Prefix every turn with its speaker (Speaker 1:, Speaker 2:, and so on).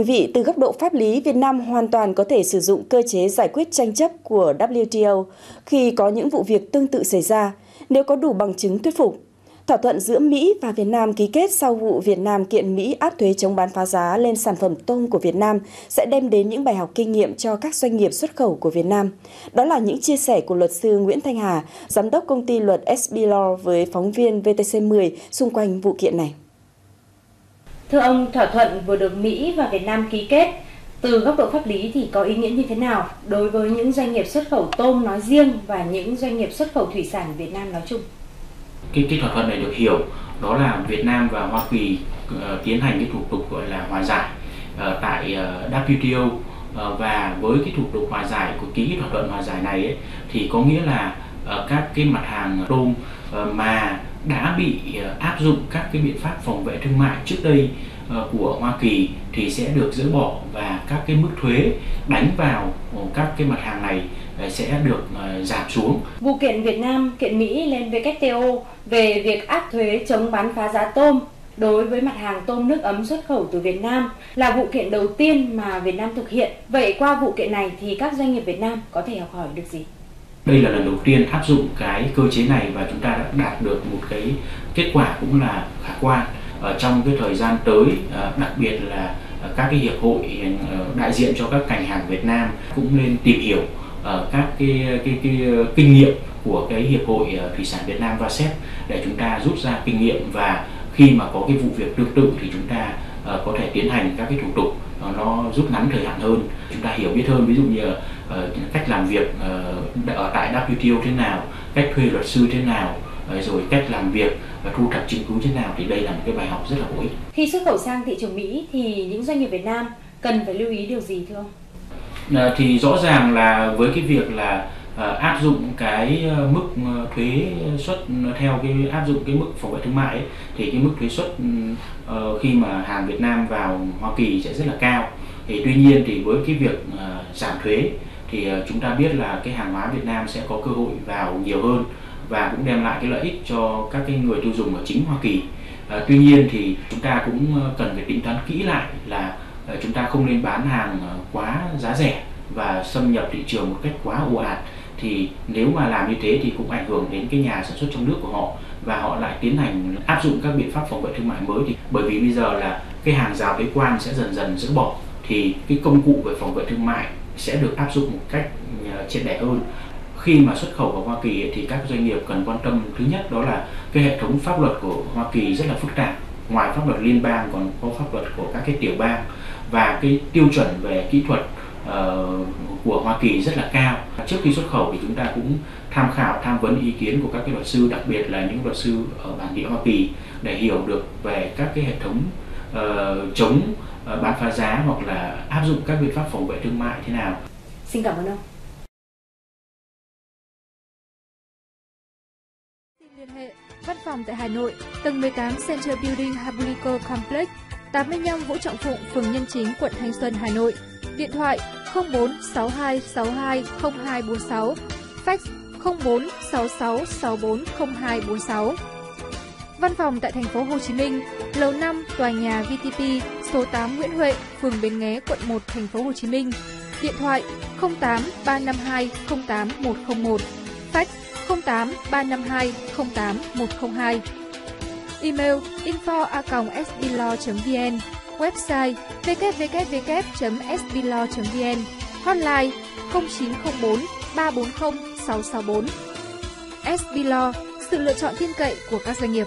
Speaker 1: quý vị, từ góc độ pháp lý, Việt Nam hoàn toàn có thể sử dụng cơ chế giải quyết tranh chấp của WTO khi có những vụ việc tương tự xảy ra, nếu có đủ bằng chứng thuyết phục. Thỏa thuận giữa Mỹ và Việt Nam ký kết sau vụ Việt Nam kiện Mỹ áp thuế chống bán phá giá lên sản phẩm tôm của Việt Nam sẽ đem đến những bài học kinh nghiệm cho các doanh nghiệp xuất khẩu của Việt Nam. Đó là những chia sẻ của luật sư Nguyễn Thanh Hà, giám đốc công ty luật SB Law với phóng viên VTC10 xung quanh vụ kiện này.
Speaker 2: Thưa ông, thỏa thuận vừa được Mỹ và Việt Nam ký kết từ góc độ pháp lý thì có ý nghĩa như thế nào đối với những doanh nghiệp xuất khẩu tôm nói riêng và những doanh nghiệp xuất khẩu thủy sản Việt Nam nói chung?
Speaker 3: Cái, cái thỏa thuận này được hiểu đó là Việt Nam và Hoa Kỳ uh, tiến hành cái thủ tục gọi là hòa giải uh, tại ờ, uh, WTO uh, và với cái thủ tục hòa giải của ký thỏa thuận hòa giải này ấy, thì có nghĩa là uh, các cái mặt hàng tôm uh, mà đã bị ờ, áp dụng các cái biện pháp phòng vệ thương mại trước đây ờ, của Hoa Kỳ thì sẽ được dỡ bỏ và các cái mức thuế đánh vào ờ, các cái mặt hàng này sẽ được giảm xuống.
Speaker 2: Vụ kiện Việt Nam, kiện Mỹ lên WTO về việc áp thuế chống bán phá giá tôm đối với mặt hàng tôm nước ấm xuất khẩu từ Việt Nam là vụ kiện đầu tiên mà Việt Nam thực hiện. Vậy qua vụ kiện này thì các doanh nghiệp Việt Nam có thể học hỏi được gì?
Speaker 3: Đây là lần đầu tiên áp dụng cái cơ chế này và chúng ta đã đạt được một cái kết quả cũng là khả quan. Ở trong cái thời gian tới à, đặc biệt là à, các cái hiệp hội à, ờ, đại diện cho các ngành hàng Việt Nam cũng nên tìm hiểu ở các cái, cái, cái ờ, kinh nghiệm của cái hiệp hội thủy sản Việt Nam VASEP để chúng ta rút ra kinh nghiệm và khi mà có cái vụ việc tương tự thì chúng ta có thể tiến hành các cái thủ tục nó rút ngắn thời hạn hơn. Chúng ta hiểu biết hơn ví dụ như cách làm việc uh, ở tại WTO thế nào cách thuê luật sư thế nào uh, rồi cách làm việc và thu thập chứng cứ thế nào thì đây là một cái bài học rất là bổ ích
Speaker 2: khi xuất khẩu sang thị trường Mỹ thì những doanh nghiệp Việt Nam cần phải lưu ý điều gì thưa ông?
Speaker 3: Thì rõ ràng là với cái việc là Ờ, áp dụng cái ờ, mức ờ, thuế suất theo cái áp dụng cái mức phòng vệ thương mại ấy, thì cái mức thuế suất uh, khi mà hàng Việt Nam vào Hoa Kỳ sẽ rất là cao. Thì tuy nhiên thì với cái việc giảm thuế thì ờ, chúng ta biết là cái hàng hóa Việt Nam sẽ có cơ hội vào nhiều hơn và cũng đem lại cái lợi ích cho các cái người tiêu dùng ở chính Hoa Kỳ. À, tuy nhiên thì chúng ta cũng ờ, cần phải tính toán kỹ lại là chúng ta không nên bán hàng quá giá rẻ và xâm nhập thị trường một cách quá ồ ạt thì nếu mà làm như thế thì cũng ảnh hưởng đến cái nhà sản xuất trong nước của họ và họ lại tiến hành áp dụng các biện pháp phòng vệ thương mại mới thì bởi vì bây giờ là cái hàng rào thuế quan sẽ dần dần dỡ bỏ thì cái công cụ về phòng vệ thương mại sẽ được áp dụng một cách ờ, triệt để hơn khi mà xuất khẩu vào Hoa Kỳ thì các doanh nghiệp cần quan tâm thứ nhất đó là cái hệ thống pháp luật của Hoa Kỳ rất là phức tạp ngoài pháp luật liên bang còn có pháp luật của các cái tiểu bang và cái tiêu chuẩn về kỹ thuật uh, của Hoa Kỳ rất là cao. Trước khi xuất khẩu thì chúng ta cũng tham khảo, tham vấn ý kiến của các cái luật sư, đặc biệt là những luật sư ở bản địa Hoa Kỳ để hiểu được về các cái hệ thống uh, chống uh, bán phá giá hoặc là áp dụng các biện pháp phòng vệ thương mại thế nào.
Speaker 2: Xin cảm ơn ông.
Speaker 4: Liên hệ Văn phòng tại Hà Nội, tầng 18 Center Building Habulico Complex, 85 Vũ Trọng Phụng, phường Nhân Chính, quận Thanh Xuân, Hà Nội. Điện thoại 0462620246, fax 0466640246. Văn phòng tại thành phố Hồ Chí Minh, lầu 5, tòa nhà VTP, số 8 Nguyễn Huệ, phường Bến Nghé, quận 1, thành phố Hồ Chí Minh. Điện thoại 08 352 08101, fax 08 352 08102. Email info@sblaw.vn website www.sblaw.vn, hotline 0904 340 664. SB Law, sự lựa chọn tin cậy của các doanh nghiệp.